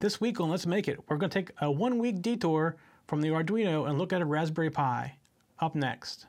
This week on Let's Make It, we're going to take a one week detour from the Arduino and look at a Raspberry Pi. Up next.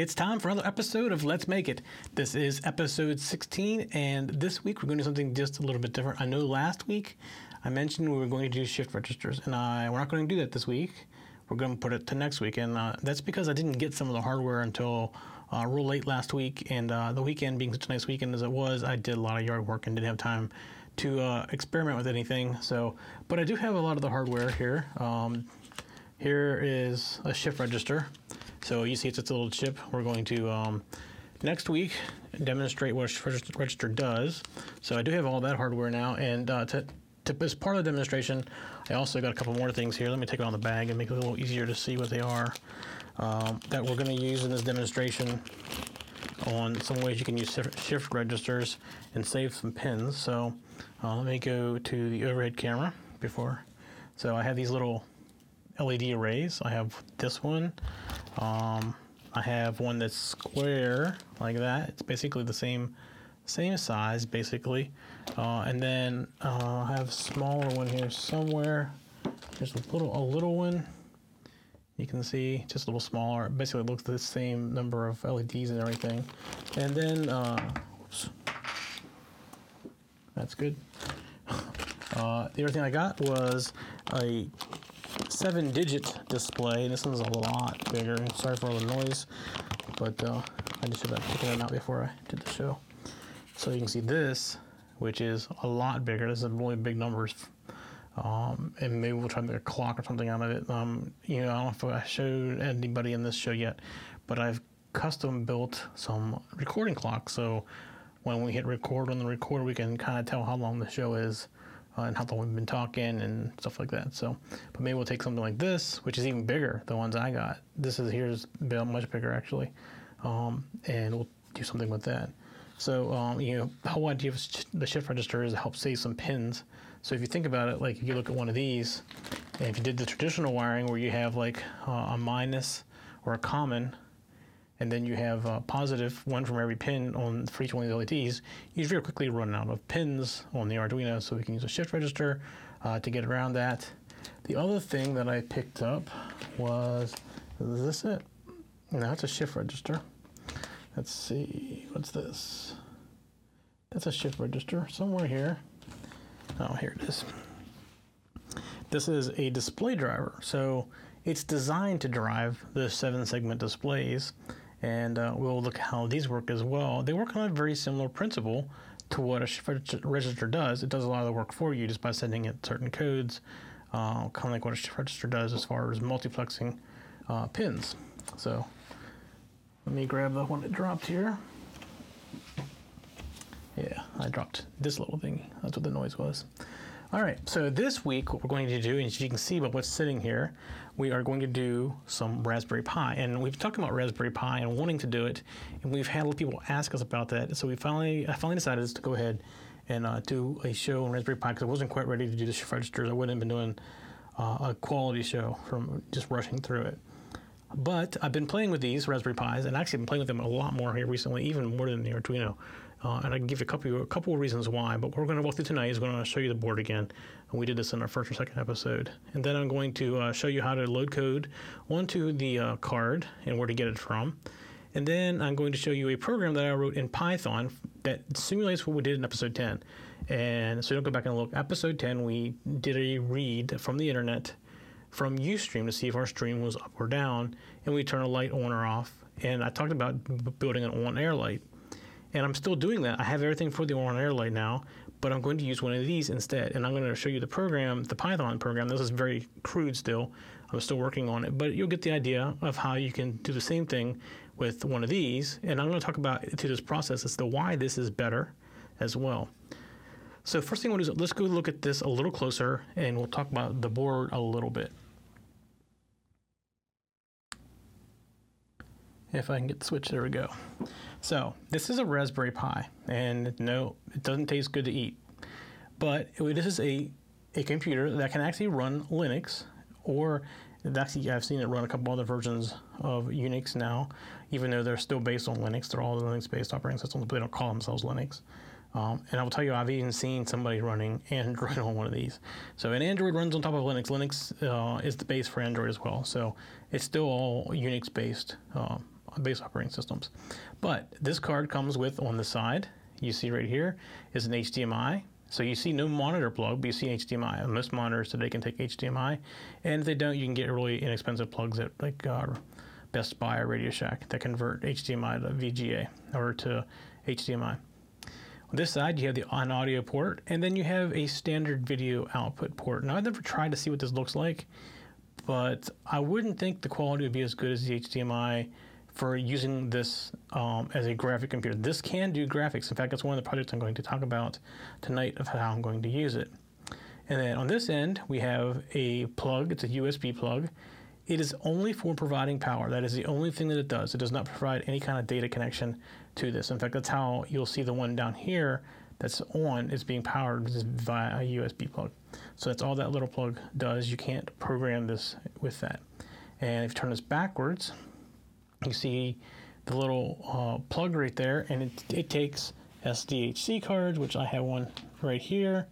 It's time for another episode of Let's Make It. This is episode 16, and this week we're going to do something just a little bit different. I know last week I mentioned we were going to do shift registers, and I, we're not going to do that this week. We're going to put it to next week, and uh, that's because I didn't get some of the hardware until uh, real late last week, and uh, the weekend being such a nice weekend as it was, I did a lot of yard work and didn't have time to uh, experiment with anything. So, but I do have a lot of the hardware here. Um, here is a shift register. So you see it's its little chip. We're going to um, next week demonstrate what a shift register does. So I do have all that hardware now, and uh, to, to, as part of the demonstration, I also got a couple more things here. Let me take it on the bag and make it a little easier to see what they are um, that we're going to use in this demonstration on some ways you can use shift registers and save some pins. So uh, let me go to the overhead camera before. So I have these little LED arrays. I have this one. Um, I have one that's square like that. It's basically the same same size basically. Uh, and then uh, I have a smaller one here somewhere. There's a little a little one. You can see just a little smaller. Basically, looks the same number of LEDs and everything. And then, uh, oops, that's good. Uh, the other thing I got was a seven digit display. This one's a lot bigger. Sorry for all the noise, but uh, I just should have taken it out before I did the show. So you can see this, which is a lot bigger. This is really big numbers. Um, and maybe we'll try to make a clock or something out of it. Um, you know, I don't know if I showed anybody in this show yet, but I've custom built some recording clocks. So when we hit record on the recorder, we can kind of tell how long the show is uh, and how long we've been talking and stuff like that. So, but maybe we'll take something like this, which is even bigger. The ones I got. This is here's much bigger actually, um, and we'll do something with that. So, um, you know, the whole idea of the shift register is to help save some pins. So, if you think about it, like if you look at one of these, and if you did the traditional wiring where you have like uh, a minus or a common and then you have a positive one from every pin on for each one of the LEDs, you very quickly run out of pins on the Arduino, so we can use a shift register uh, to get around that. The other thing that I picked up was, is this it? No, it's a shift register. Let's see, what's this? That's a shift register somewhere here. Oh, here it is. This is a display driver. So it's designed to drive the seven segment displays and uh, we'll look how these work as well. They work on a very similar principle to what a shift register does. It does a lot of the work for you just by sending it certain codes, uh, kind of like what a shift register does as far as multiplexing uh, pins. So let me grab the one that dropped here. Yeah, I dropped this little thing. That's what the noise was. All right, so this week what we're going to do, and as you can see by what's sitting here, we are going to do some Raspberry Pi. And we've talked about Raspberry Pi and wanting to do it, and we've had people ask us about that. So we finally, I finally decided to go ahead and uh, do a show on Raspberry Pi because I wasn't quite ready to do the shift registers. I wouldn't have been doing uh, a quality show from just rushing through it. But I've been playing with these Raspberry Pis, and actually been playing with them a lot more here recently, even more than the Arduino. Uh, and I can give you a couple a couple of reasons why. But what we're going to walk through tonight is going to show you the board again, and we did this in our first or second episode. And then I'm going to uh, show you how to load code onto the uh, card and where to get it from. And then I'm going to show you a program that I wrote in Python that simulates what we did in episode 10. And so you don't go back and look. Episode 10, we did a read from the internet from Ustream to see if our stream was up or down, and we turn a light on or off. And I talked about building an on air light. And I'm still doing that. I have everything for the on air light now, but I'm going to use one of these instead. And I'm going to show you the program, the Python program. This is very crude still. I'm still working on it, but you'll get the idea of how you can do the same thing with one of these. And I'm going to talk about to this process as to why this is better as well. So first thing to do is let's go look at this a little closer and we'll talk about the board a little bit. If I can get the switch, there we go. So this is a Raspberry Pi, and no, it doesn't taste good to eat. But this is a, a computer that can actually run Linux, or actually I've seen it run a couple other versions of Unix now, even though they're still based on Linux. They're all Linux-based operating systems, but they don't call themselves Linux. Um, and I will tell you, I've even seen somebody running Android on one of these. So, an Android runs on top of Linux. Linux uh, is the base for Android as well. So, it's still all Unix based. Base operating systems. But this card comes with on the side, you see right here, is an HDMI. So you see no monitor plug, but you see HDMI. Most monitors today can take HDMI, and if they don't, you can get really inexpensive plugs at like uh, Best Buy or Radio Shack that convert HDMI to VGA or to HDMI. On this side, you have the on audio port, and then you have a standard video output port. Now, I've never tried to see what this looks like, but I wouldn't think the quality would be as good as the HDMI for using this um, as a graphic computer. This can do graphics. In fact, it's one of the projects I'm going to talk about tonight of how I'm going to use it. And then on this end, we have a plug. It's a USB plug. It is only for providing power. That is the only thing that it does. It does not provide any kind of data connection to this. In fact, that's how you'll see the one down here that's on is being powered via a USB plug. So that's all that little plug does. You can't program this with that. And if you turn this backwards, you see the little uh, plug right there, and it, it takes SDHC cards, which I have one right here.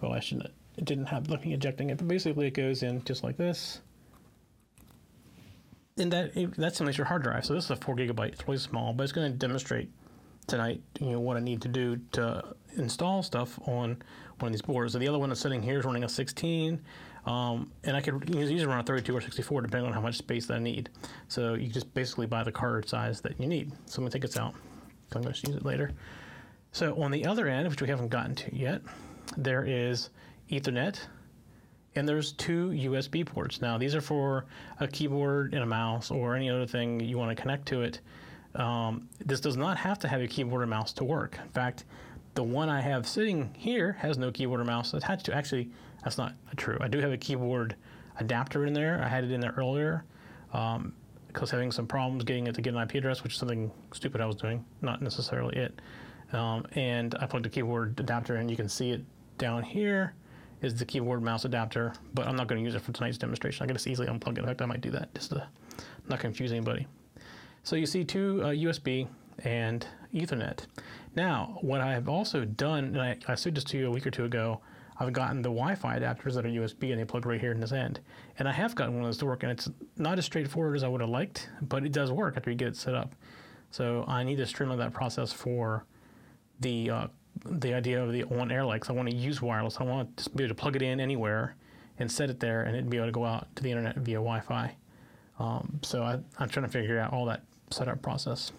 Well, I shouldn't. It didn't have looking ejecting it, but basically it goes in just like this. And that it, that simulates your hard drive. So this is a four gigabyte. It's really small, but it's going to demonstrate tonight. You know what I need to do to install stuff on one of these boards. So the other one that's sitting here is running a 16. Um, and I could use it around 32 or 64 depending on how much space that I need. So you just basically buy the card size that you need. So I'm going to take this out. I'm going to use it later. So on the other end, which we haven't gotten to yet, there is Ethernet and there's two USB ports. Now these are for a keyboard and a mouse or any other thing you want to connect to it. Um, this does not have to have a keyboard and mouse to work. In fact, the one I have sitting here has no keyboard or mouse attached to. Actually, that's not true. I do have a keyboard adapter in there. I had it in there earlier um, because having some problems getting it to get an IP address, which is something stupid I was doing, not necessarily it. Um, and I plugged the keyboard adapter in. You can see it down here is the keyboard mouse adapter, but I'm not going to use it for tonight's demonstration. I can just easily unplug it. In fact, I might do that just to not confuse anybody. So you see two uh, USB and Ethernet. Now, what I have also done, and I, I said this to you a week or two ago, I've gotten the Wi-Fi adapters that are USB and they plug right here in this end. And I have gotten one of those to work, and it's not as straightforward as I would have liked, but it does work after you get it set up. So I need to streamline that process for the uh, the idea of the on air lights. I want to use wireless. I want to be able to plug it in anywhere and set it there, and it'd be able to go out to the internet via Wi-Fi. Um, so I, I'm trying to figure out all that setup process.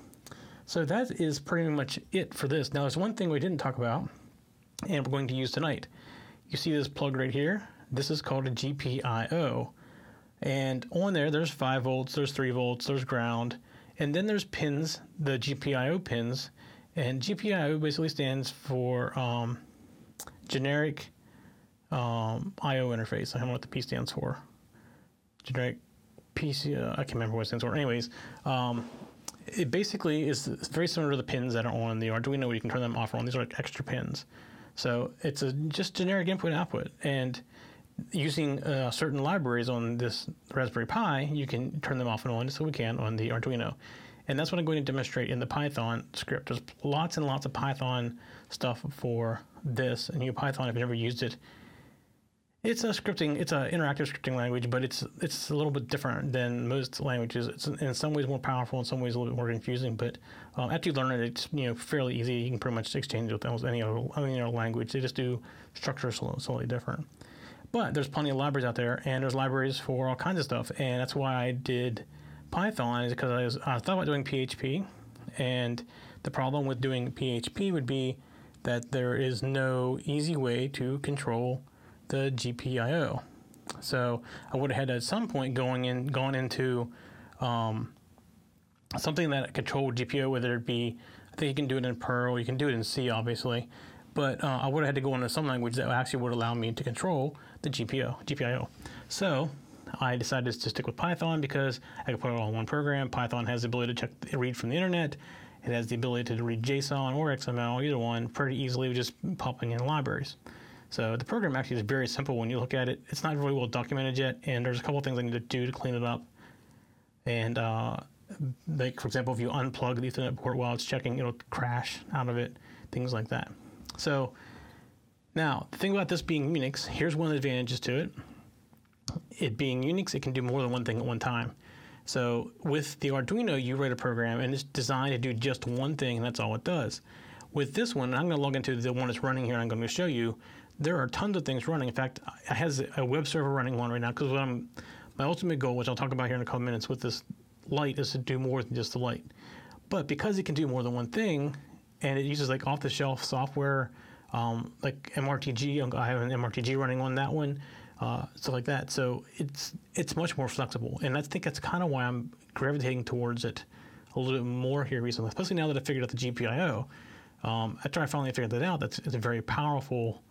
So that is pretty much it for this. Now, there's one thing we didn't talk about, and we're going to use tonight. You see this plug right here? This is called a GPIO. And on there, there's 5 volts, there's 3 volts, there's ground, and then there's pins, the GPIO pins. And GPIO basically stands for um, generic um, IO interface. I don't know what the P stands for. Generic PC, uh, I can't remember what it stands for. Anyways, um, it basically is very similar to the pins that are on the Arduino where you can turn them off or on. These are like extra pins. So it's a just generic input and output. And using uh, certain libraries on this Raspberry Pi, you can turn them off and on so we can on the Arduino. And that's what I'm going to demonstrate in the Python script. There's lots and lots of Python stuff for this. And you Python, if you've never used it, it's a scripting. It's an interactive scripting language, but it's it's a little bit different than most languages. It's in some ways more powerful, in some ways a little bit more confusing. But um, after you learn it, it's you know fairly easy. You can pretty much exchange it with almost any other, any other language. They just do structure slightly different. But there's plenty of libraries out there, and there's libraries for all kinds of stuff. And that's why I did Python, is because I, was, I thought about doing PHP, and the problem with doing PHP would be that there is no easy way to control the GPIO. So I would have had at some point going in, gone into um, something that controlled GPIO, whether it be, I think you can do it in Perl, you can do it in C, obviously, but uh, I would have had to go into some language that actually would allow me to control the GPIO, GPIO. So I decided to stick with Python because I could put it all in one program. Python has the ability to check, read from the internet. It has the ability to read JSON or XML, either one, pretty easily, just popping in libraries. So the program actually is very simple when you look at it. It's not really well documented yet, and there's a couple of things I need to do to clean it up. And uh, like for example, if you unplug the Ethernet port while it's checking, it'll crash out of it, things like that. So now the thing about this being Unix, here's one of the advantages to it. It being Unix, it can do more than one thing at one time. So with the Arduino, you write a program and it's designed to do just one thing, and that's all it does. With this one, I'm going to log into the one that's running here. And I'm going to show you there are tons of things running. In fact, I have a web server running one right now because what I'm my ultimate goal, which I'll talk about here in a couple minutes with this light, is to do more than just the light. But because it can do more than one thing, and it uses like off-the-shelf software, um, like MRTG, I have an MRTG running on that one, uh, stuff like that. So it's it's much more flexible, and I think that's kind of why I'm gravitating towards it a little bit more here recently, especially now that I figured out the GPIO. Um, after I finally figured that out, that's it's a very powerful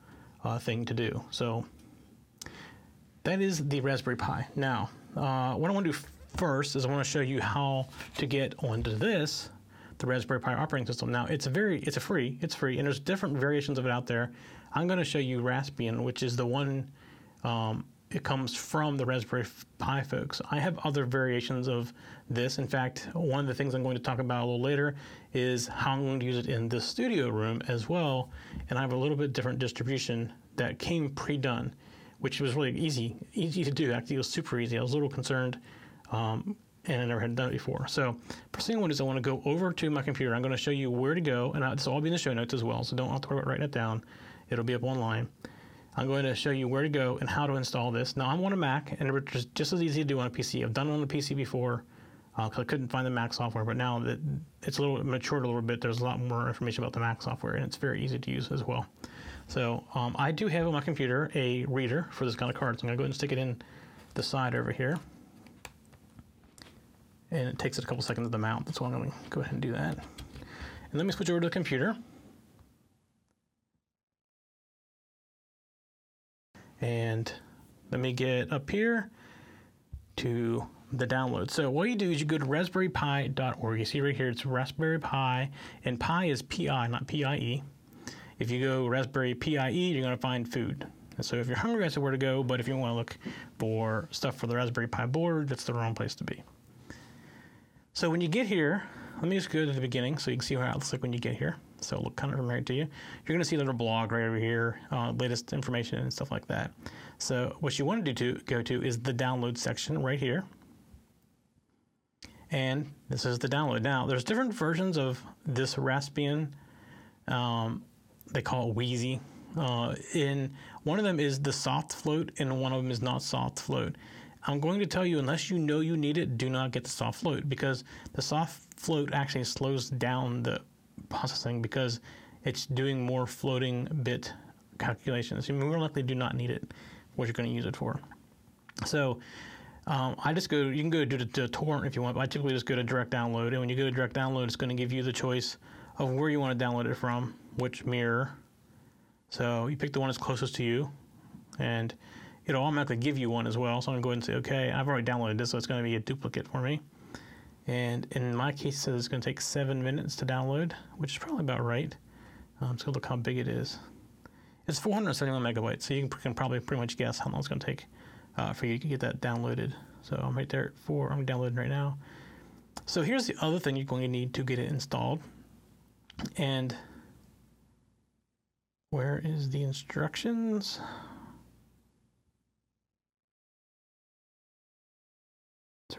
uh, thing to do. So that is the Raspberry Pi. Now, uh, what I want to do first is I want to show you how to get onto this, the Raspberry Pi operating system. Now, it's a very, it's a free, it's free, and there's different variations of it out there. I'm going to show you Raspbian, which is the one. Um, it comes from the Raspberry Pi folks. I have other variations of this. In fact, one of the things I'm going to talk about a little later is how I'm going to use it in the studio room as well. And I have a little bit different distribution that came pre-done, which was really easy, easy to do. Actually, it was super easy. I was a little concerned, um, and I never had done it before. So, to do is I want to go over to my computer. I'm going to show you where to go, and this will all be in the show notes as well. So don't have to worry about writing it down. It'll be up online. I'm going to show you where to go and how to install this. Now I'm on a Mac, and it's just as easy to do on a PC. I've done it on a PC before uh, I couldn't find the Mac software, but now that it's a little matured a little bit, there's a lot more information about the Mac software, and it's very easy to use as well. So um, I do have on my computer a reader for this kind of card. So I'm going to go ahead and stick it in the side over here. And it takes it a couple seconds to mount. That's why I'm going to go ahead and do that. And let me switch over to the computer. And let me get up here to the download. So what you do is you go to raspberrypi.org. You see right here, it's Raspberry Pi, and Pi is P-I, not P-I-E. If you go Raspberry PIE, you're going to find food. And so if you're hungry, that's where to go. But if you want to look for stuff for the Raspberry Pi board, that's the wrong place to be. So when you get here, let me just go to the beginning so you can see how it looks like when you get here. So look kind of right to you. You're going to see a little blog right over here, uh, latest information and stuff like that. So what you want to do to go to is the download section right here. And this is the download. Now, there's different versions of this Raspbian. Um, they call it Wheezy. Uh, in one of them is the soft float, and one of them is not soft float. I'm going to tell you, unless you know you need it, do not get the soft float because the soft float actually slows down the processing because it's doing more floating bit calculations. You more likely do not need it, what you're going to use it for. So um, I just go, you can go to, to torrent if you want, but I typically just go to direct download. And when you go to direct download, it's going to give you the choice of where you want to download it from, which mirror. So you pick the one that's closest to you, and it'll automatically give you one as well. So I'm going to go ahead and say, okay, I've already downloaded this, so it's going to be a duplicate for me. And in my case, it says it's going to take seven minutes to download, which is probably about right. Um, so look how big it is. It's 471 megabytes, so you can probably pretty much guess how long it's going to take uh, for you to get that downloaded. So I'm right there at four. I'm downloading right now. So here's the other thing you're going to need to get it installed. And where is the instructions?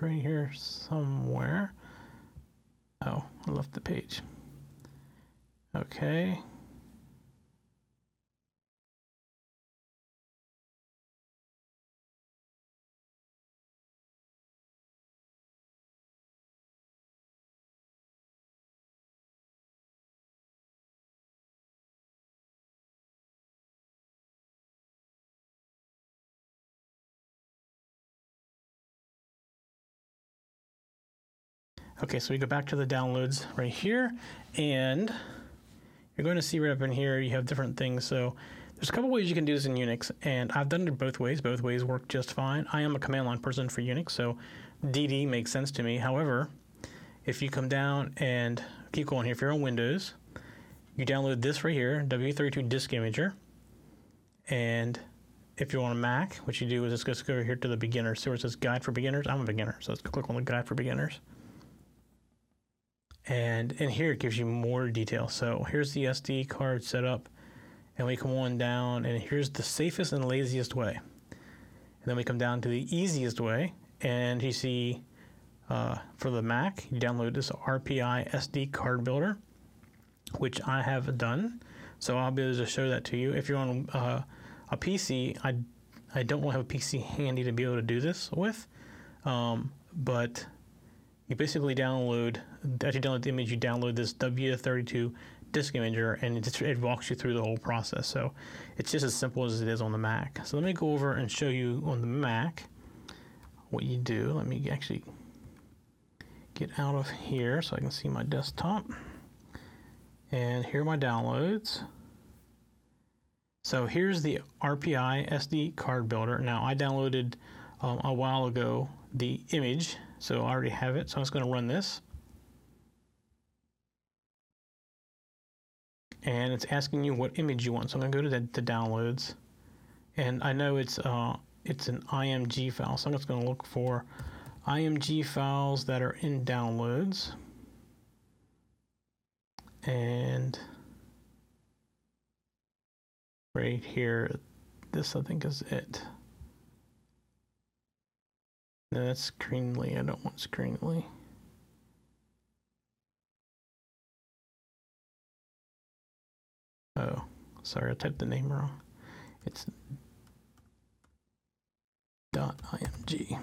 Right here somewhere. Oh, I left the page. Okay. Okay, so we go back to the downloads right here, and you're going to see right up in here you have different things. So there's a couple ways you can do this in Unix, and I've done it both ways. Both ways work just fine. I am a command line person for Unix, so DD makes sense to me. However, if you come down and keep going here, if you're on Windows, you download this right here, W32 Disk Imager, and if you're on a Mac, what you do is just go over here to the beginner. So it says Guide for Beginners. I'm a beginner, so let's click on the Guide for Beginners. And in here, it gives you more detail. So here's the SD card setup and we come on down and here's the safest and laziest way. And then we come down to the easiest way and you see uh, for the Mac, you download this RPI SD card builder, which I have done. So I'll be able to show that to you. If you're on uh, a PC, I, I don't have a PC handy to be able to do this with, um, but you basically download, after you download the image, you download this W32 disk imager and it, it walks you through the whole process. So it's just as simple as it is on the Mac. So let me go over and show you on the Mac what you do. Let me actually get out of here so I can see my desktop. And here are my downloads. So here's the RPI SD card builder. Now I downloaded um, a while ago the image, so I already have it. So I'm just going to run this. and it's asking you what image you want. So I'm going to go to the, the downloads, and I know it's uh, it's an IMG file, so I'm just going to look for IMG files that are in downloads, and right here, this I think is it. No, that's Screenly. I don't want Screenly. Oh, sorry, I typed the name wrong. It's dot .img.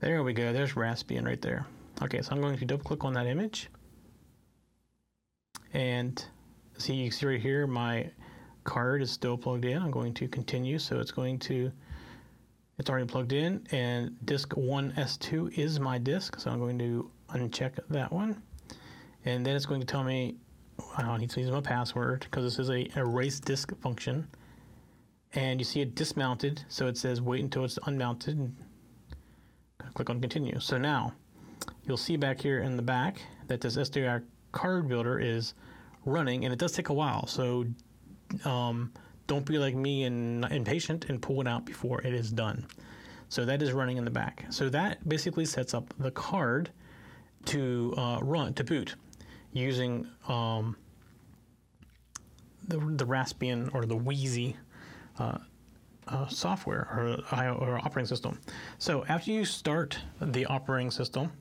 There we go. There's Raspbian right there. Okay, so I'm going to double click on that image. And see, you see right here, my card is still plugged in. I'm going to continue. So it's going to, it's already plugged in. And disk 1S2 is my disk. So I'm going to uncheck that one and then it's going to tell me I don't need to use my password because this is a erase disk function. And you see it dismounted, so it says wait until it's unmounted. Click on continue. So now you'll see back here in the back that this SDR card builder is running, and it does take a while. So um, don't be like me and impatient and pull it out before it is done. So that is running in the back. So that basically sets up the card to uh, run to boot using um, the, the Raspbian or the Wheezy uh, uh, software or, or operating system. So after you start the operating system,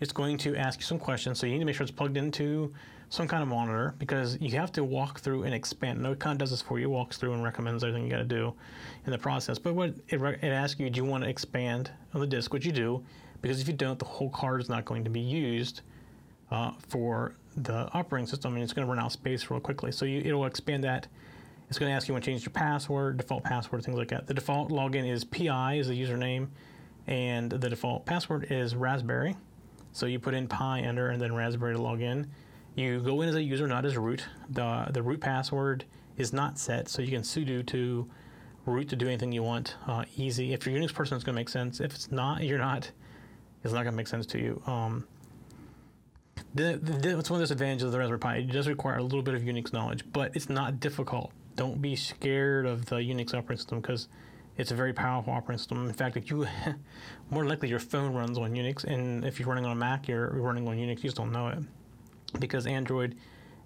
it's going to ask you some questions. So you need to make sure it's plugged into some kind of monitor because you have to walk through and expand. No, it kind of does this for you, walks through and recommends everything you got to do in the process. But what it, it asks you, do you want to expand on the disk, which you do, because if you don't, the whole card is not going to be used uh, for the operating system and it's going to run out of space real quickly. So you, it'll expand that. It's going to ask you want to change your password, default password, things like that. The default login is PI is the username, and the default password is Raspberry. So you put in Pi, enter, and then Raspberry to log in. You go in as a user, not as root. The, the root password is not set, so you can sudo to root to do anything you want. Uh, easy. If you're a Unix person, it's going to make sense. If it's not, you're not. It's not going to make sense to you. Um, the, the, it's one of the disadvantages of the Raspberry Pi. It does require a little bit of Unix knowledge, but it's not difficult. Don't be scared of the Unix operating system because it's a very powerful operating system. In fact, if you more likely your phone runs on Unix, and if you're running on a Mac, you're running on Unix. You just don't know it because Android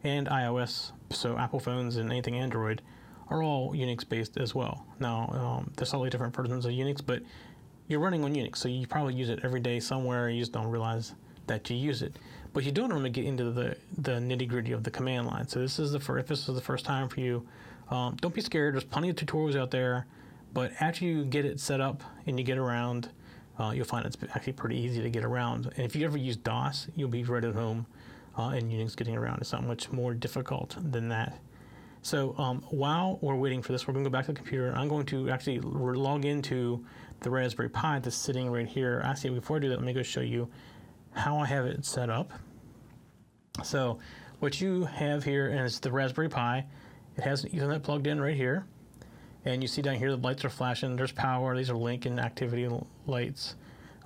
and iOS, so Apple phones and anything Android, are all Unix based as well. Now, um, there's slightly different versions of Unix, but you're running on Unix, so you probably use it every day somewhere. You just don't realize that you use it. But you don't normally get into the, the nitty gritty of the command line. So this is the first, if this is the first time for you, um, don't be scared. There's plenty of tutorials out there. But after you get it set up and you get around, uh, you'll find it's actually pretty easy to get around. And if you ever use DOS, you'll be right at home uh, and Unix getting around. It's not much more difficult than that. So um, while we're waiting for this, we're going to go back to the computer. I'm going to actually log into the Raspberry Pi that's sitting right here. Actually, before I do that, let me go show you how I have it set up. So what you have here is the Raspberry Pi. It has Ethernet plugged in right here. And you see down here the lights are flashing. There's power. These are link and activity lights.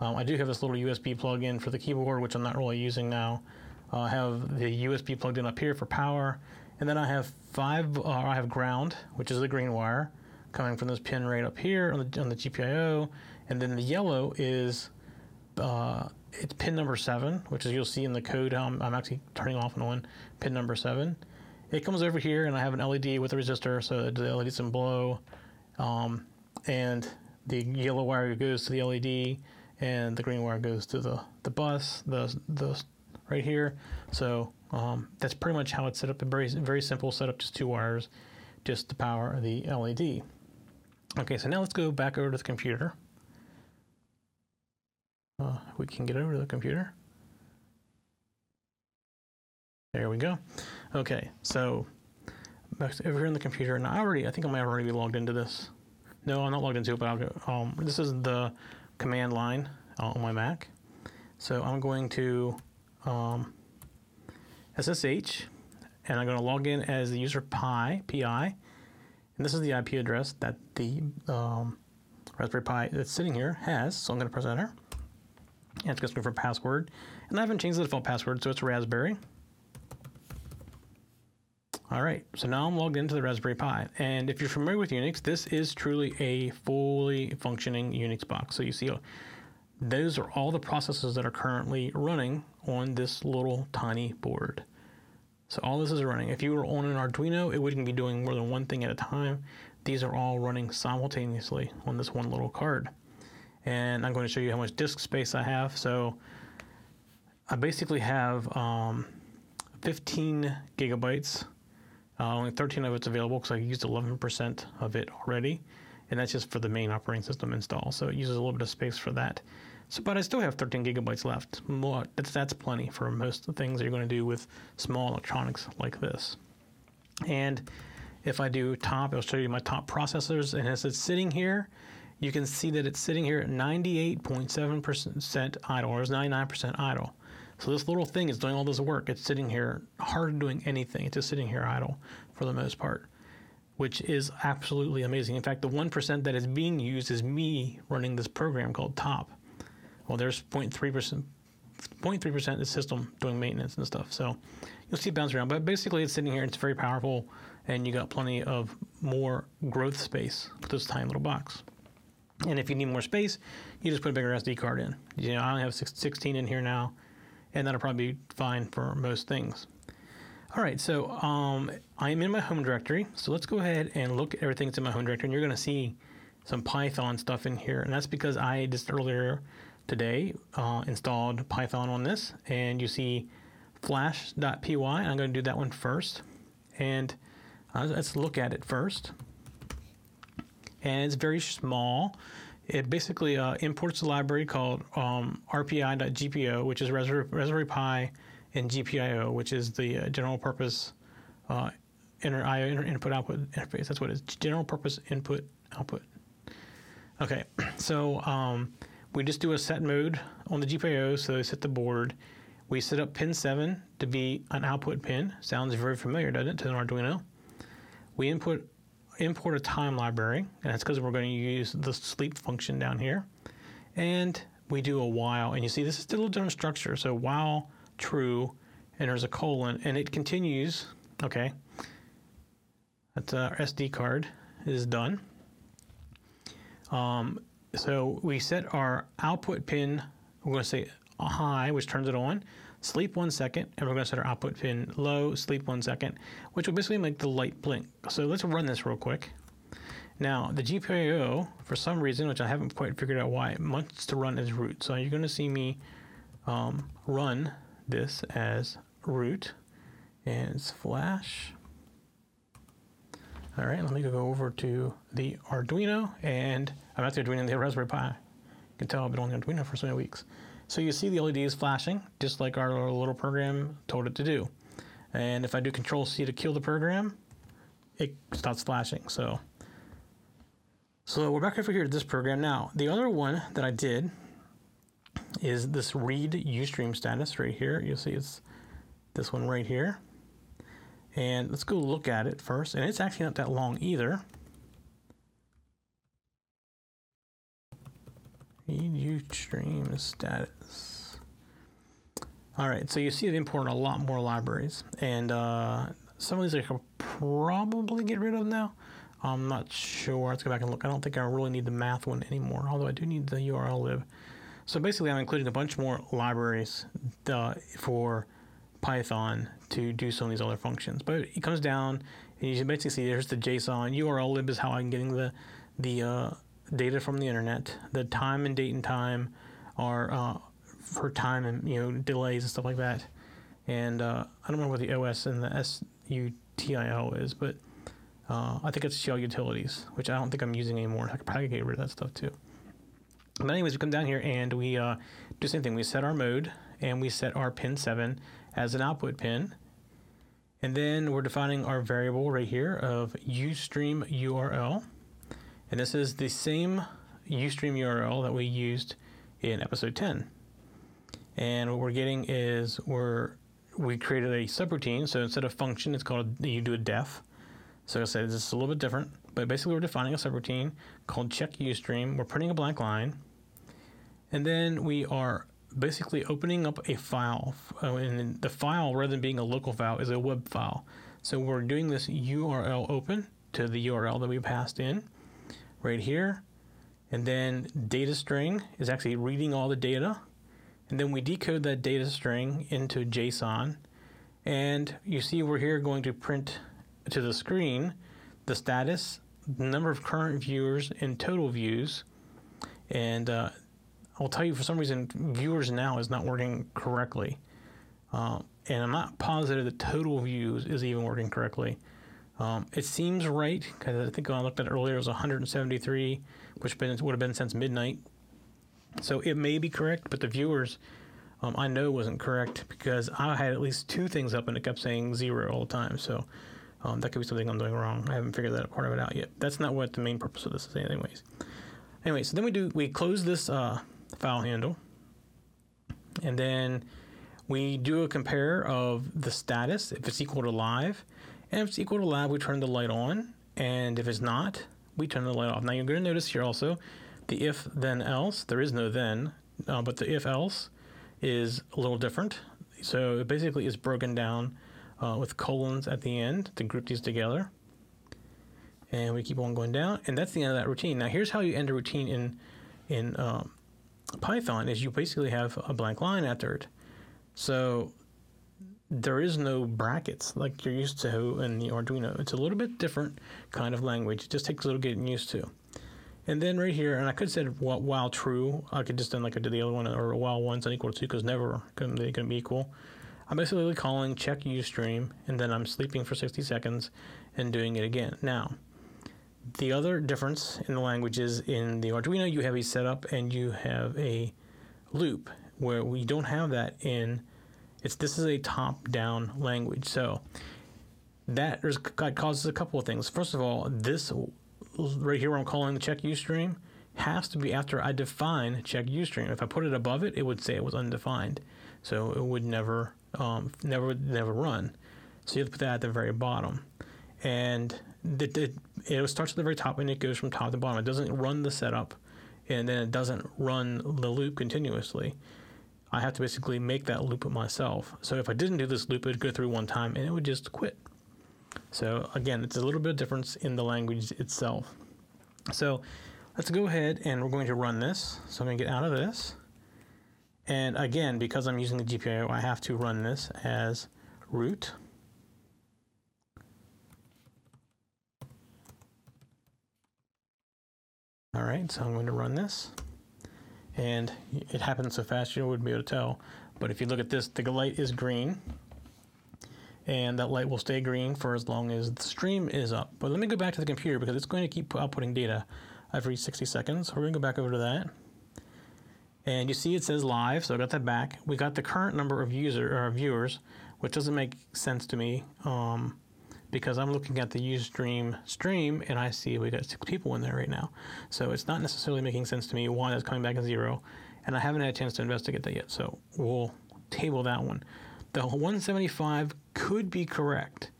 Um, I do have this little USB plug in for the keyboard, which I'm not really using now. Uh, I have the USB plugged in up here for power. And then I have five, uh, I have ground, which is the green wire, coming from this pin right up here on the, on the GPIO. And then the yellow is uh, it's pin number seven, which is you'll see in the code how I'm, I'm, actually turning off and on pin number seven. It comes over here, and I have an LED with a resistor, so the LED doesn't blow. Um, and the yellow wire goes to the LED, and the green wire goes to the, the bus, the, the right here. So um, that's pretty much how it's set up. A very, very simple setup, just two wires, just to power the LED. Okay, so now let's go back over to the computer. Uh, we can get over to the computer. There we go. Okay, so over here in the computer, and I already, I think I might already be logged into this. No, I'm not logged into it, but I'll go, um, this is the command line on my Mac. So I'm going to um, SSH, and I'm going to log in as the user Pi, PI, and this is the IP address that the um, Raspberry Pi that's sitting here has. So I'm going to press enter, and it's going to look for password, and I haven't changed the default password, so it's Raspberry. All right, so now I'm logged into the Raspberry Pi, and if you're familiar with Unix, this is truly a fully functioning Unix box. So you see, those are all the processes that are currently running on this little tiny board. So all this is running. If you were on an Arduino, it wouldn't be doing more than one thing at a time. These are all running simultaneously on this one little card. And I'm going to show you how much disk space I have. So I basically have um, 15 gigabytes. Uh, only 13 of it's available because I used 11% of it already. And that's just for the main operating system install. So it uses a little bit of space for that. So, but I still have 13 gigabytes left. More, that's, that's plenty for most of the things you're going to do with small electronics like this. And if I do top, it'll show you my top processors. And as it's sitting here, you can see that it's sitting here at 98.7% idle, or is 99% idle. So this little thing is doing all this work. It's sitting here, hardly doing anything. It's just sitting here idle for the most part, which is absolutely amazing. In fact, the 1% that is being used is me running this program called Top well, there's 0.3%. 0.3% of the system doing maintenance and stuff. So you'll see it bounce around. But basically, it's sitting here. It's very powerful, and you got plenty of more growth space with this tiny little box. And if you need more space, you just put a bigger SD card in. You know, I only have 16 in here now, and that'll probably be fine for most things. All right, so um, I am in my home directory. So let's go ahead and look at everything that's in my home directory. And you're going to see some Python stuff in here. And that's because I just earlier today uh, installed Python on this and you see flash.py. I'm going to do that one first. And uh, let's look at it first. And it's very small. It basically uh, imports a library called um, rpi.gpio, which is Raspberry, Raspberry Pi and GPIO, which is the uh, general purpose uh, inter, IO inter, input output interface. That's what it is. General purpose input output. Okay, so um, we just do a set mode on the GPIO, so they set the board. We set up pin 7 to be an output pin. Sounds very familiar, doesn't it, to an Arduino? We input import a time library, and that's because we're going to use the sleep function down here. And we do a while, and you see this is a different structure. So while true, and there's a colon, and it continues. Okay, that's our SD card is done. Um, so we set our output pin, we're going to say high, which turns it on, sleep one second, and we're going to set our output pin low, sleep one second, which will basically make the light blink. So let's run this real quick. Now, the GPIO, for some reason, which I haven't quite figured out why, wants to run as root. So you're going to see me um, run this as root, and it's flash. All right, let me go over to the Arduino, and I'm actually doing the Raspberry Pi. You can tell I've been on Arduino for so many weeks. So you see the LEDs flashing, just like our little program told it to do. And if I do Control C to kill the program, it stops flashing. So, so we're back over here to this program now. The other one that I did is this read Ustream status right here. You'll see it's this one right here. And let's go look at it first. And it's actually not that long either. Read Ustream status. All right, so you see it importing a lot more libraries. And uh, some of these I could probably get rid of now. I'm not sure. Let's go back and look. I don't think I really need the math one anymore, although I do need the URL lib. So basically, I'm including a bunch more libraries uh, for Python to do some of these other functions. But it comes down, and you basically see there's the JSON. URL lib is how I'm getting the the uh, data from the internet. The time and date and time are uh, for time and you know delays and stuff like that. And uh, I don't remember what the OS and the shutil is, but uh, I think it's shell utilities, which I don't think I'm using anymore. I could probably get rid of that stuff too. But anyways, we come down here and we uh, do the same thing. We set our mode and we set our pin 7 as an output pin. And then we're defining our variable right here of Ustream URL. And this is the same Ustream URL that we used in episode 10. And what we're getting is we're we created a subroutine. So instead of function, it's called you do a def. So I said this is a little bit different, but basically we're defining a subroutine called check Ustream. We're printing a blank line. And then we are basically opening up a file. Uh, and the file, rather than being a local file, is a web file. So we're doing this URL open to the URL that we passed in right here. And then data string is actually reading all the data. And then we decode that data string into JSON. And you see we're here going to print to the screen the status, the number of current viewers, and total views. And uh, I'll tell you, for some reason, viewers now is not working correctly. Uh, and I'm not positive that total views is even working correctly. Um, it seems right because I think when I looked at it earlier, it was 173, which been, would have been since midnight. So it may be correct, but the viewers um, I know wasn't correct because I had at least two things up and it kept saying zero all the time. So um, that could be something I'm doing wrong. I haven't figured that part of it out yet. That's not what the main purpose of this is, anyways. Anyway, so then we do we close this uh, file handle. And then we do a compare of the status, if it's equal to live. And if it's equal to lab, we turn the light on. And if it's not, we turn the light off. Now you're going to notice here also the if then else. There is no then, uh, but the if else is a little different. So it basically is broken down uh, with colons at the end to group these together. And we keep on going down, and that's the end of that routine. Now here's how you end a routine in in um, Python is you basically have a blank line after it. So there is no brackets like you're used to in the Arduino. It's a little bit different kind of language. It just takes a little getting used to. And then right here, and I could have said while true, I could just done like I did the other one, or while one's unequal to because never can they can be equal. I'm basically calling check Ustream, and then I'm sleeping for 60 seconds and doing it again. Now, the other difference in the languages in the Arduino, you have a setup and you have a loop, where we don't have that in. It's this is a top-down language, so that causes a couple of things. First of all, this right here, where I'm calling the check Ustream, has to be after I define check Ustream. If I put it above it, it would say it was undefined, so it would never, um, never, never run. So you have to put that at the very bottom, and it starts at the very top and it goes from top to bottom. It doesn't run the setup and then it doesn't run the loop continuously. I have to basically make that loop myself. So if I didn't do this loop, it would go through one time and it would just quit. So again, it's a little bit of difference in the language itself. So let's go ahead and we're going to run this. So I'm going to get out of this. And again, because I'm using the GPIO, I have to run this as root. All right, so I'm going to run this. And it happens so fast you wouldn't be able to tell. But if you look at this, the light is green. And that light will stay green for as long as the stream is up. But let me go back to the computer because it's going to keep outputting data every 60 seconds. We're going to go back over to that. And you see it says live, so I got that back. We got the current number of user or viewers, which doesn't make sense to me um, because I'm looking at the Ustream stream and I see we got six people in there right now. So it's not necessarily making sense to me why that's coming back at zero, and I haven't had a chance to investigate that yet. So we'll table that one. The 175 could be correct.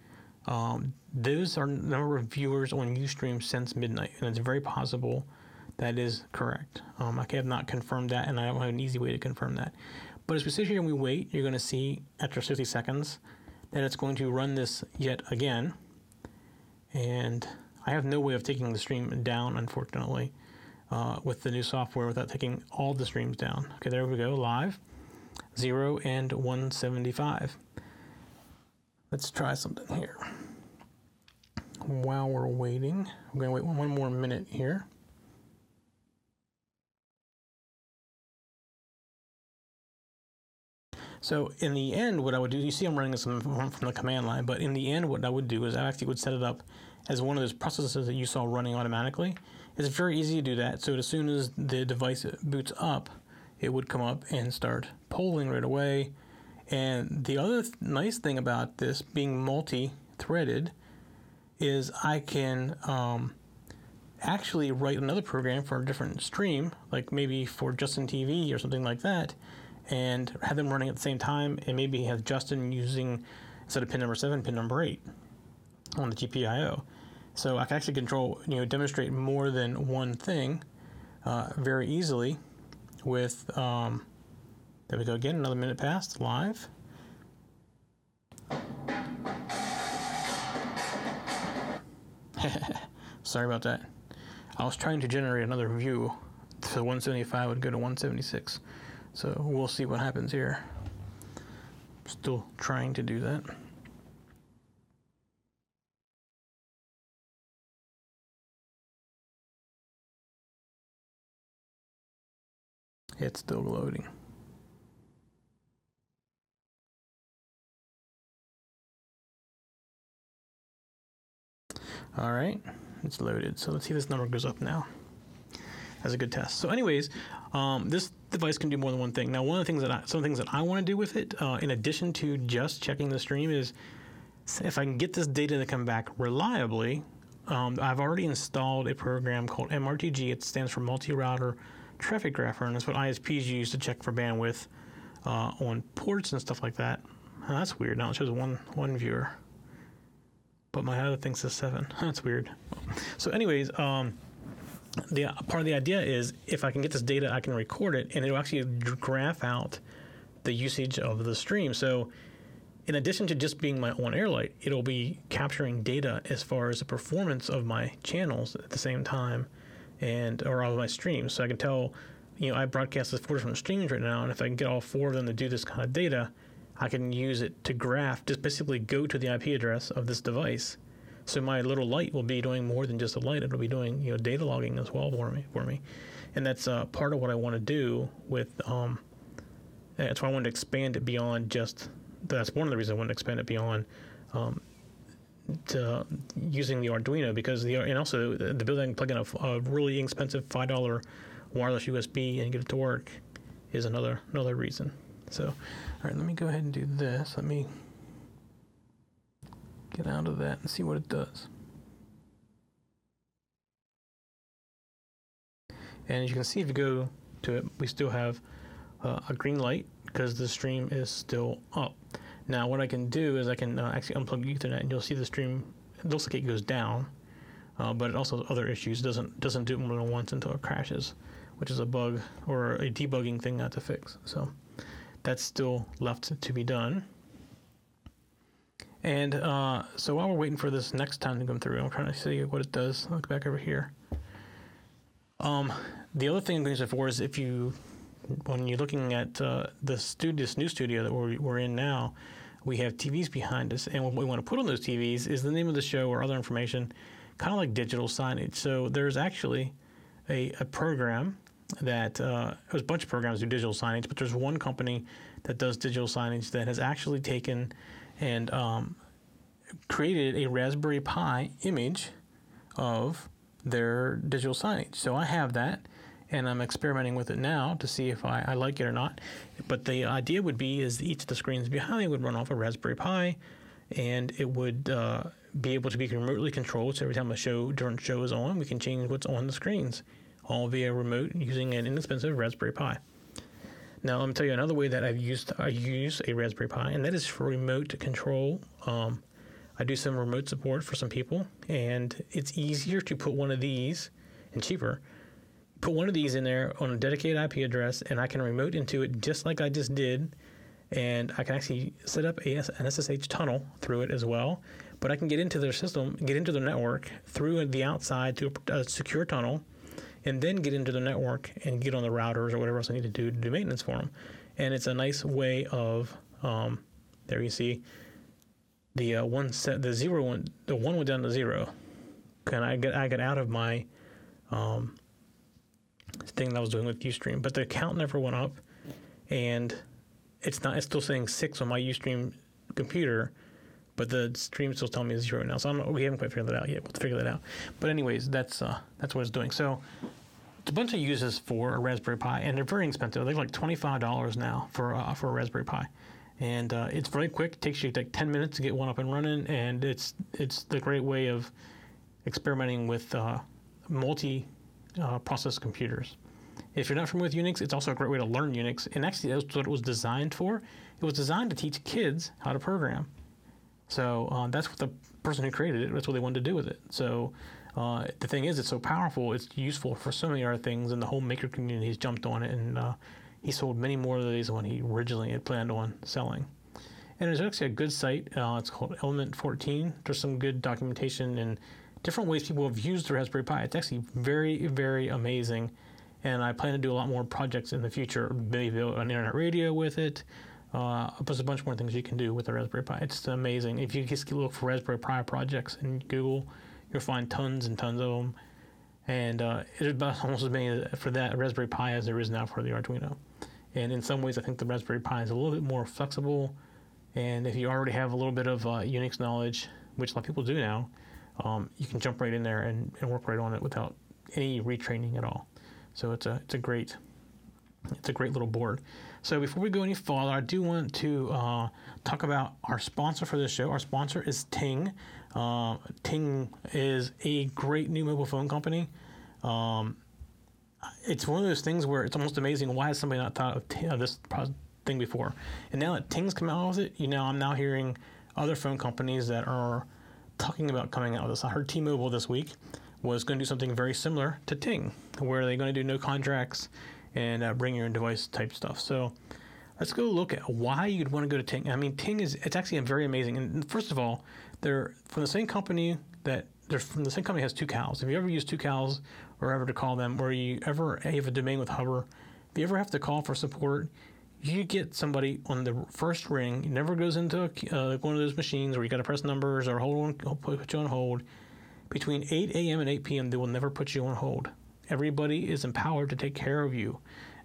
Um, those are number of viewers on Ustream since midnight, and it's very possible that is correct. Um, I have not confirmed that, and I don't have an easy way to confirm that. But as we sit here and we wait, you're going to see after 60 seconds that it's going to run this yet again. And I have no way of taking the stream down, unfortunately, uh, with the new software without taking all the streams down. Okay, there we go, live. 0 and 175. Let's try something here. While we're waiting, I'm going to wait one more minute here. So in the end, what I would do, you see I'm running this from, from the command line, but in the end, what I would do is I actually would set it up as one of those processes that you saw running automatically. It's very easy to do that. So as soon as the device boots up, it would come up and start polling right away. And the other th- nice thing about this being multi-threaded is I can um, actually write another program for a different stream, like maybe for Justin TV or something like that, and have them running at the same time, and maybe have Justin using instead of pin number seven, pin number eight on the GPIO. So I can actually control, you know, demonstrate more than one thing uh, very easily with. Um, there we go again. Another minute passed live. Sorry about that. I was trying to generate another view, so 175 would go to 176. So we'll see what happens here. Still trying to do that. It's still loading. All right, it's loaded. So let's see if this number goes up now. That's a good test. So, anyways, um, this device can do more than one thing. Now, one of the things that I, some things that I want to do with it, uh, in addition to just checking the stream, is if I can get this data to come back reliably. Um, I've already installed a program called MRTG. It stands for Multi-Router Traffic Grapher, and that's what ISPs use to check for bandwidth uh, on ports and stuff like that. Oh, that's weird. Now it shows one one viewer, but my other thing says seven. That's weird. So, anyways, um, the part of the idea is if I can get this data, I can record it, and it'll actually graph out the usage of the stream. So, in addition to just being my own air light, it'll be capturing data as far as the performance of my channels at the same time, and or all of my streams. So I can tell, you know, I broadcast four different streams right now, and if I can get all four of them to do this kind of data, I can use it to graph. Just basically go to the IP address of this device so my little light will be doing more than just a light. It'll be doing you know data logging as well for me for me, and that's uh, part of what I want to do with. Um, that's why I wanted to expand it beyond just. That's one of the reasons I wanted to expand it beyond. Um, to using the Arduino because the and also the ability to plug in a, a really inexpensive five dollar wireless USB and get it to work is another another reason. So, all right, let me go ahead and do this. Let me get out of that and see what it does. And as you can see, if you go to it, we still have uh, a green light because the stream is still up. Now, what I can do is I can uh, actually unplug Ethernet, and you'll see the stream. It looks like it goes down, uh, but it also has other issues. Doesn't doesn't do it more than once until it crashes, which is a bug or a debugging thing not to fix. So that's still left to be done. And uh, so while we're waiting for this next time to come through, I'm trying to see what it does. Look back over here. Um, the other thing I'm going to for is if you, when you're looking at uh, the studio, this new studio that we're, we're in now, we have TVs behind us, and what we want to put on those TVs is the name of the show or other information, kind of like digital signage. So there's actually a, a program that uh, there's a bunch of programs do digital signage, but there's one company that does digital signage that has actually taken and um, created a Raspberry Pi image of their digital signage. So I have that, and I'm experimenting with it now to see if I, I like it or not. But the idea would be is each of the screens behind me would run off a Raspberry Pi, and it would uh, be able to be remotely controlled. So every time a show different show is on, we can change what's on the screens, all via remote using an inexpensive Raspberry Pi. Now let me tell you another way that I've used I use a Raspberry Pi, and that is for remote control. Um, I do some remote support for some people, and it's easier to put one of these and cheaper. Put one of these in there on a dedicated IP address, and I can remote into it just like I just did and I can actually set up an SSH tunnel through it as well. But I can get into their system, get into their network through the outside a, a secure tunnel, and then get into the network and get on the routers or whatever else I need to do to do maintenance for them. And it's a nice way of um, there you see the uh, one set the zero one the one went down to zero. And I get I got out of my um, thing that I was doing with UStream, but the count never went up, and it's not. It's still saying six on my UStream computer, but the stream still telling me it's zero now. So we haven't quite figured that out yet. We'll figure that out. But anyways, that's uh, that's what it's doing. So it's a bunch of uses for a Raspberry Pi, and they're very expensive. They're like twenty five dollars now for uh, for a Raspberry Pi, and uh, it's very quick. It takes you like ten minutes to get one up and running, and it's it's the great way of experimenting with uh, multi uh, process computers. If you're not familiar with Unix, it's also a great way to learn Unix. And actually, that's what it was designed for. It was designed to teach kids how to program. So uh, that's what the person who created it, that's what they wanted to do with it. So uh, the thing is, it's so powerful, it's useful for so many other things, and the whole maker community has jumped on it, and uh, he sold many more of these than he originally had planned on selling. And there's actually a good site. Uh, it's called Element 14. There's some good documentation and different ways people have used the Raspberry Pi. It's actually very, very amazing and I plan to do a lot more projects in the future. Maybe an internet radio with it. Uh, plus a bunch more things you can do with the Raspberry Pi. It's amazing. If you just look for Raspberry Pi projects in Google, you'll find tons and tons of them. And uh, it's about almost as many for that Raspberry Pi as there is now for the Arduino. And in some ways, I think the Raspberry Pi is a little bit more flexible. And if you already have a little bit of uh, Unix knowledge, which a lot of people do now, um, you can jump right in there and, and work right on it without any retraining at all. So it's a it's a great it's a great little board. So before we go any further, I do want to uh, talk about our sponsor for this show. Our sponsor is Ting. Uh, Ting is a great new mobile phone company. Um, it's one of those things where it's almost amazing. Why has somebody not thought of t- uh, this thing before? And now that Ting's come out with it, you know, I'm now hearing other phone companies that are talking about coming out with this. I heard T-Mobile this week was going to do something very similar to Ting, where they're going to do no contracts and uh, bring your own device type stuff. So let's go look at why you'd want to go to Ting. I mean, Ting is it's actually very amazing. And first of all, they're from the same company that they're from the same company has Tucows. If you ever use Tucows or ever to call them, or you ever have a domain with Hover, if you ever have to call for support, you get somebody on the first ring. It never goes into a, uh, one of those machines where you got to press numbers or hold on, put you on hold between 8 a.m. and 8 p.m., they will never put you on hold. Everybody is empowered to take care of you.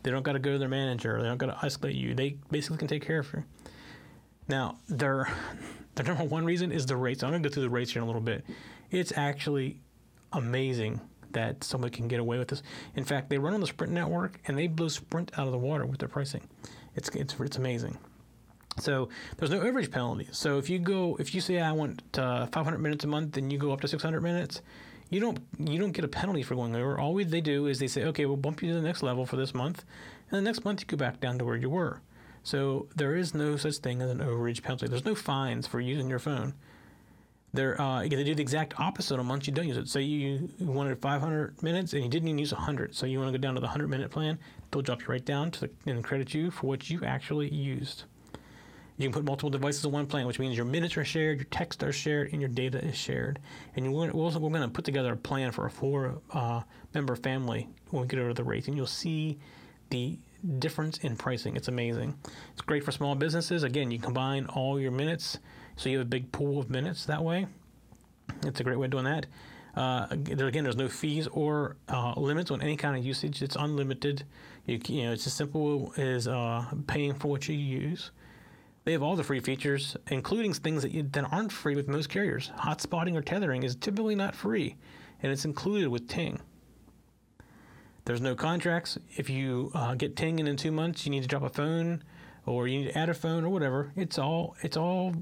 They don't got to go to their manager. They don't got to escalate you. They basically can take care of you. Now, their their number one reason is the rates. I'm going to go through the rates here in a little bit. It's actually amazing that somebody can get away with this. In fact, they run on the Sprint network and they blow Sprint out of the water with their pricing. It's it's it's amazing. So there's no overage penalty. So if you go, if you say I want uh, 500 minutes a month, then you go up to 600 minutes, you don't you don't get a penalty for going over. All they do is they say, okay, we'll bump you to the next level for this month, and the next month you go back down to where you were. So there is no such thing as an overage penalty. There's no fines for using your phone. They're uh, they do the exact opposite on months you don't use it. Say you wanted 500 minutes and you didn't even use 100, so you want to go down to the 100 minute plan. They'll drop you right down to the, and credit you for what you actually used. You can put multiple devices on one plan, which means your minutes are shared, your text are shared, and your data is shared. And we're, also, we're going to put together a plan for a four uh, member family when we get over the rates, and you'll see the difference in pricing. It's amazing. It's great for small businesses. Again, you combine all your minutes, so you have a big pool of minutes that way. It's a great way of doing that. Uh, again, there's no fees or uh, limits on any kind of usage. It's unlimited. You, you know, it's as simple as uh, paying for what you use. They have all the free features, including things that, you, that aren't free with most carriers. Hotspotting or tethering is typically not free, and it's included with Ting. There's no contracts. If you uh, get Ting and in two months you need to drop a phone, or you need to add a phone or whatever, it's all it's all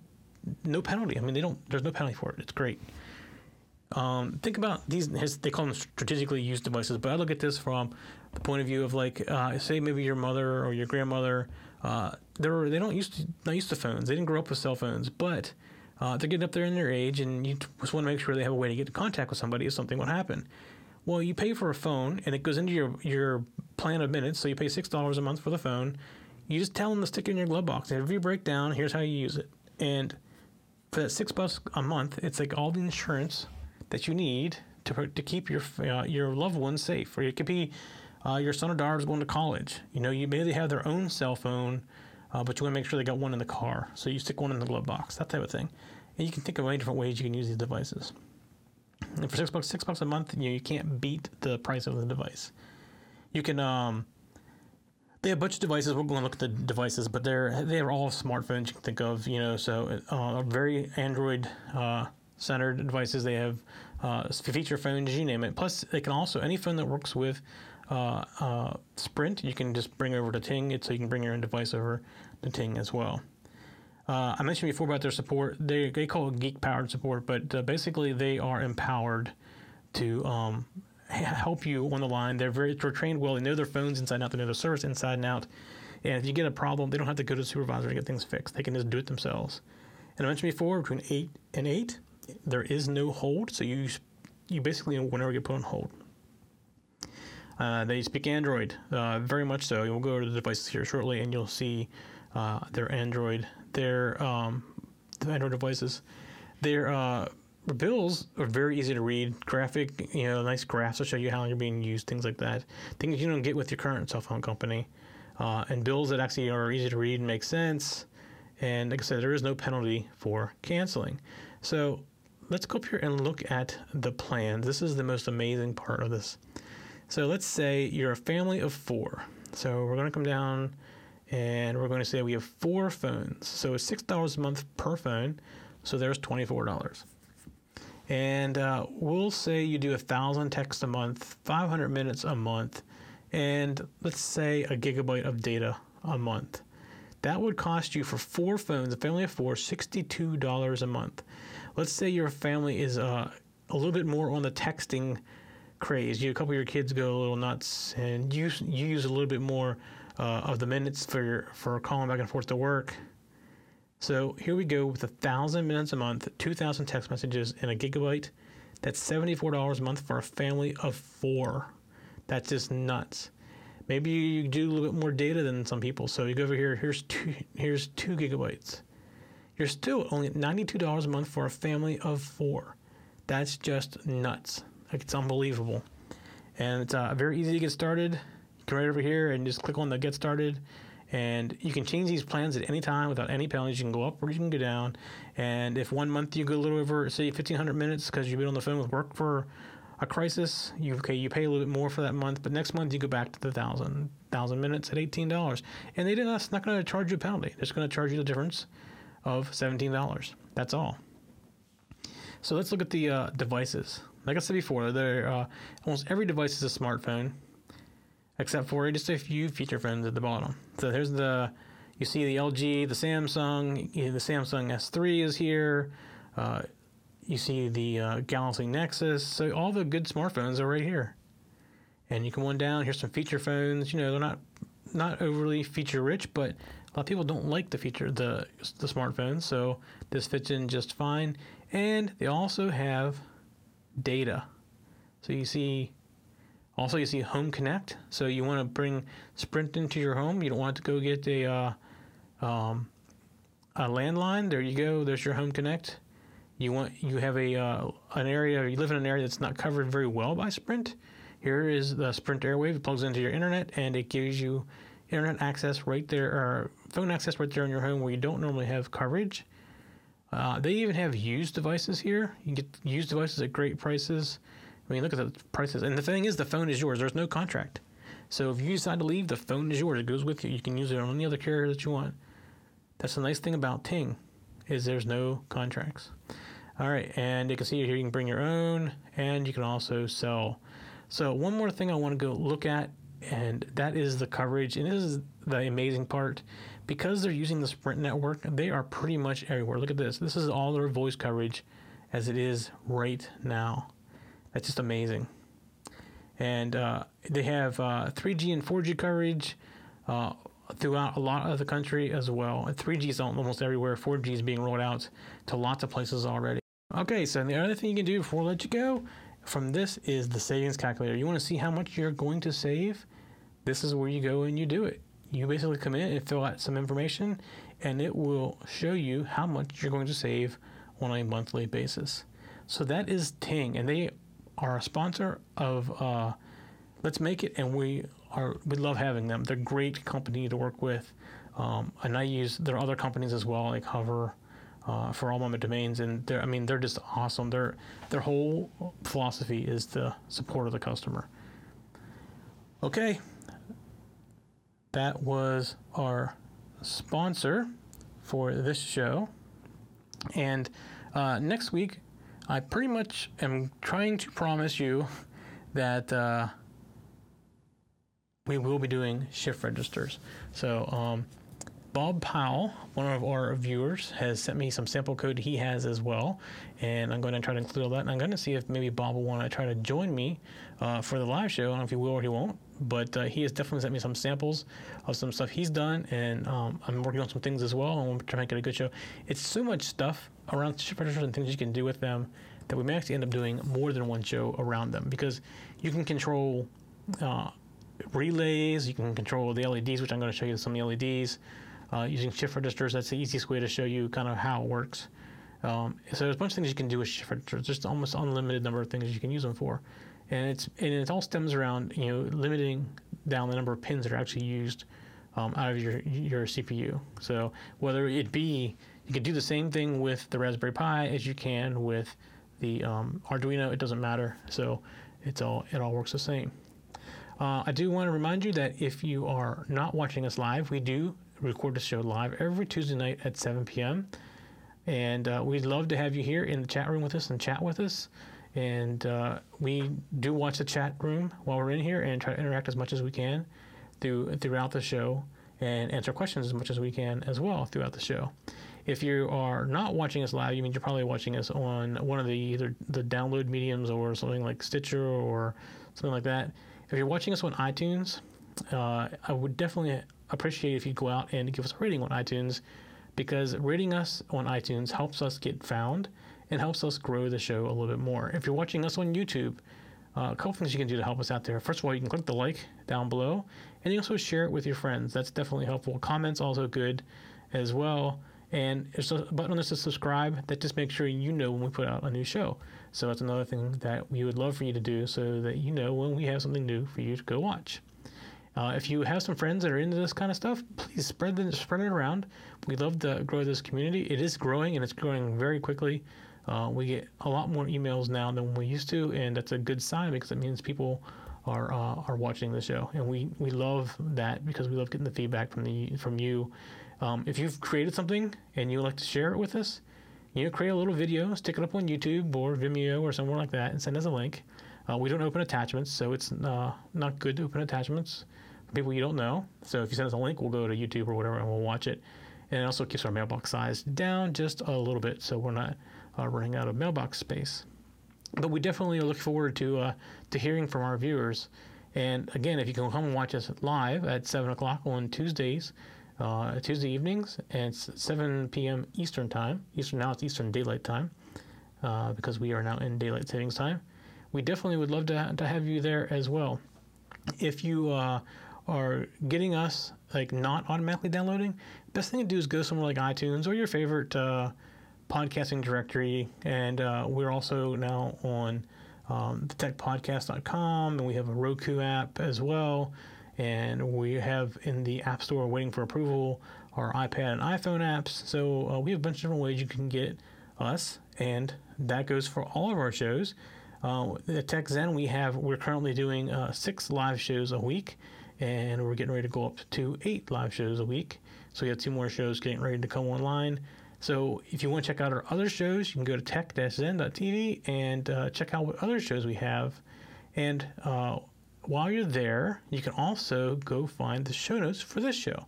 no penalty. I mean, they don't. There's no penalty for it. It's great. Um, think about these. They call them strategically used devices, but I look at this from the point of view of like, uh, say maybe your mother or your grandmother. Uh, they're they don't used to not used to phones. They didn't grow up with cell phones, but uh, they're getting up there in their age, and you just want to make sure they have a way to get in contact with somebody if something would happen. Well, you pay for a phone, and it goes into your your plan of minutes. So you pay six dollars a month for the phone. You just tell them to stick it in your glove box. If you break down, here's how you use it. And for that six bucks a month, it's like all the insurance that you need to, to keep your uh, your loved ones safe. Or it could be uh, your son or daughter is going to college. You know, you maybe have their own cell phone, uh, but you want to make sure they got one in the car. So you stick one in the glove box, that type of thing. And you can think of many different ways you can use these devices. And for six bucks, six bucks a month, you know, you can't beat the price of the device. You can um, they have a bunch of devices. We're going to look at the devices, but they're they are all smartphones you can think of. You know, so uh, very Android uh, centered devices. They have uh, feature phones, you name it. Plus, they can also any phone that works with uh, uh, Sprint, you can just bring over to Ting. It so you can bring your own device over to Ting as well. Uh, I mentioned before about their support. They, they call it geek powered support, but basically they are empowered to um, help you on the line. They're very they're trained well. They know their phones inside and out. They know their service inside and out. And if you get a problem, they don't have to go to the supervisor to get things fixed. They can just do it themselves. And I mentioned before, between eight and eight, there is no hold. So you you basically whenever get put on hold. Uh, they speak Android, uh, very much so. We'll go to the devices here shortly, and you'll see uh, their Android, their um, the Android devices. Their uh, bills are very easy to read. Graphic, you know, nice graphs to show you how you're being used, things like that. Things you don't get with your current cell phone company. Uh, and bills that actually are easy to read and make sense. And like I said, there is no penalty for canceling. So let's go up here and look at the plan. This is the most amazing part of this. So let's say you're a family of four. So we're going to come down and we're going to say we have four phones. So it's $6 a month per phone. So there's $24 and uh, we'll say you do a thousand texts a month, 500 minutes a month, and let's say a gigabyte of data a month. That would cost you for four phones, a family of four, $62 a month. Let's say your family is uh, a little bit more on the texting craze. You, a couple of your kids go a little nuts, and you you use a little bit more uh, of the minutes for your, for calling back and forth to work so here we go with a thousand minutes a month, 2,000 text messages, and a gigabyte. That's $74 a month for a family of four. That's just nuts. Maybe you do a little bit more data than some people. So you go over here. Here's two. Here's two gigabytes. You're still only $92 a month for a family of four. That's just nuts. Like it's unbelievable. And it's uh, very easy to get started. You come right over here and just click on the get started and you can change these plans at any time without any penalties. You can go up or you can go down. And if one month you go a little over, say, 1,500 minutes because you've been on the phone with work for a crisis, you okay, you pay a little bit more for that month, but next month you go back to the thousand thousand minutes at eighteen dollars, and they did not, not going to charge you a penalty. They're just going to charge you the difference of seventeen dollars. That's all. So let's look at the uh, devices. Like I said before, there uh, almost every device is a smartphone except for just a few feature phones at the bottom. So here's the, you see the LG, the Samsung, the Samsung S3 is here. Uh, you see the uh, Galaxy Nexus. So all the good smartphones are right here. And you come on down. Here's some feature phones. You know they're not not overly feature rich, but a lot of people don't like the feature the the smartphones. So this fits in just fine. And they also have data. So you see also, you see Home Connect. So you want to bring Sprint into your home. You don't want to go get a uh, um, a landline. There you go. There's your Home Connect. You want you have a uh, an area. You live in an area that's not covered very well by Sprint. Here is the Sprint Airwave. It plugs into your internet and it gives you internet access right there, or phone access right there in your home where you don't normally have coverage. Uh, they even have used devices here. You can get used devices at great prices. I mean, look at the prices. And the thing is, the phone is yours. There's no contract. So if you decide to leave, the phone is yours. It goes with you. You can use it on any other carrier that you want. That's the nice thing about Ting, is there's no contracts. All right, and you can see here you can bring your own, and you can also sell. So one more thing I want to go look at and that is the coverage. And this is the amazing part because they're using the Sprint network, they are pretty much everywhere. Look at this. This is all their voice coverage as it is right now. That's just amazing. And uh, they have uh, 3G and 4G coverage uh, throughout a lot of the country as well. 3G is almost everywhere. 4G is being rolled out to lots of places already. Okay, so the other thing you can do before I let you go from this is the savings calculator. You want to see how much you're going to save? This is where you go and you do it. You basically come in and fill out some information, and it will show you how much you're going to save on a monthly basis. So that is Ting, and they are a sponsor of uh, Let's Make It, and we are we love having them. They're a great company to work with, um, and I use there are other companies as well like Hover. Uh, for all my domains, and they're I mean they're just awesome. Their their whole philosophy is the support of the customer. Okay, that was our sponsor for this show, and uh, next week I pretty much am trying to promise you that uh, we will be doing shift registers. So, um, Bob Powell, one of our viewers, has sent me some sample code he has as well, and I'm going to try to include all that. And I'm going to see if maybe Bob will want to try to join me uh, for the live show. I don't know if he will or he won't, but uh, he has definitely sent me some samples of some stuff he's done, and um, I'm working on some things as well. And we're trying to it a good show. It's so much stuff around shift registers and things you can do with them that we may actually end up doing more than one show around them because you can control. Uh, relays, you can control the LEDs, which I'm going to show you some of the LEDs uh, using shift registers. That's the easiest way to show you kind of how it works. Um, so there's a bunch of things you can do with shift registers. Just almost unlimited number of things you can use them for, and it's and it all stems around you know limiting down the number of pins that are actually used um, out of your your CPU. So whether it be you can do the same thing with the Raspberry Pi as you can with the um, Arduino. It doesn't matter. So it's all it all works the same. Uh, I do want to remind you that if you are not watching us live, we do record the show live every Tuesday night at 7 p.m. And uh, we'd love to have you here in the chat room with us and chat with us. And uh, we do watch the chat room while we're in here and try to interact as much as we can through, throughout the show and answer questions as much as we can as well throughout the show. If you are not watching us live, you mean you're probably watching us on one of the either the download mediums or something like Stitcher or something like that. If you're watching us on iTunes, uh, I would definitely appreciate if you go out and give us a rating on iTunes because rating us on iTunes helps us get found and helps us grow the show a little bit more. If you're watching us on YouTube, uh, a couple things you can do to help us out there. First of all, you can click the like down below, and you also share it with your friends. That's definitely helpful. Comments also good as well. And there's a button on this to subscribe that just makes sure you know when we put out a new show. So that's another thing that we would love for you to do so that you know when we have something new for you to go watch. Uh, if you have some friends that are into this kind of stuff, please spread them, spread it around. We love to grow this community. It is growing and it's growing very quickly. Uh, we get a lot more emails now than we used to, and that's a good sign because it means people are uh, are watching the show, and we, we love that because we love getting the feedback from the from you. Um, if you've created something and you would like to share it with us, you know, create a little video, stick it up on YouTube or Vimeo or somewhere like that, and send us a link. Uh, we don't open attachments, so it's uh, not good to open attachments for people you don't know. So if you send us a link, we'll go to YouTube or whatever and we'll watch it. And it also keeps our mailbox size down just a little bit, so we're not uh, running out of mailbox space. But we definitely look forward to uh, to hearing from our viewers. And again, if you can come and watch us live at seven o'clock on Tuesdays, uh, Tuesday evenings, and 7 p.m. Eastern time. Eastern now it's Eastern Daylight Time uh, because we are now in daylight savings time. We definitely would love to, to have you there as well. If you uh, are getting us like not automatically downloading, best thing to do is go somewhere like iTunes or your favorite uh, podcasting directory. And uh, we're also now on um, thetechpodcast.com, and we have a Roku app as well. And we have in the App Store waiting for approval our iPad and iPhone apps. So uh, we have a bunch of different ways you can get us, and that goes for all of our shows. Uh, at Tech Zen, we have we're currently doing uh, six live shows a week, and we're getting ready to go up to eight live shows a week. So we have two more shows getting ready to come online. So if you want to check out our other shows, you can go to tech-zen.tv and uh, check out what other shows we have. And uh, while you're there, you can also go find the show notes for this show.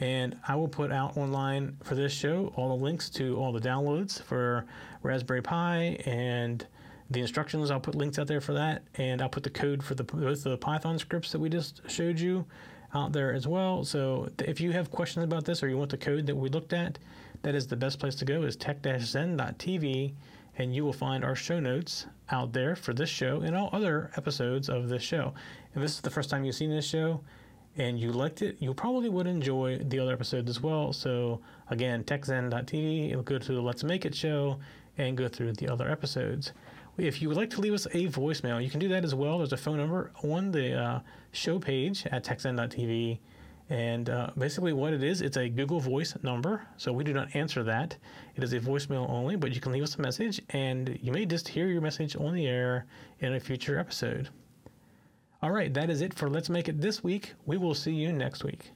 And I will put out online for this show all the links to all the downloads for Raspberry Pi and the instructions. I'll put links out there for that, and I'll put the code for the both the Python scripts that we just showed you out there as well. So if you have questions about this or you want the code that we looked at, that is the best place to go is tech-zen.tv and you will find our show notes out there for this show and all other episodes of this show. If this is the first time you've seen this show and you liked it, you probably would enjoy the other episodes as well. So again, techzen.tv, it'll go to the Let's Make It show and go through the other episodes. If you would like to leave us a voicemail, you can do that as well. There's a phone number on the uh, show page at techzen.tv and uh, basically, what it is, it's a Google Voice number. So we do not answer that. It is a voicemail only, but you can leave us a message, and you may just hear your message on the air in a future episode. All right, that is it for Let's Make It this week. We will see you next week.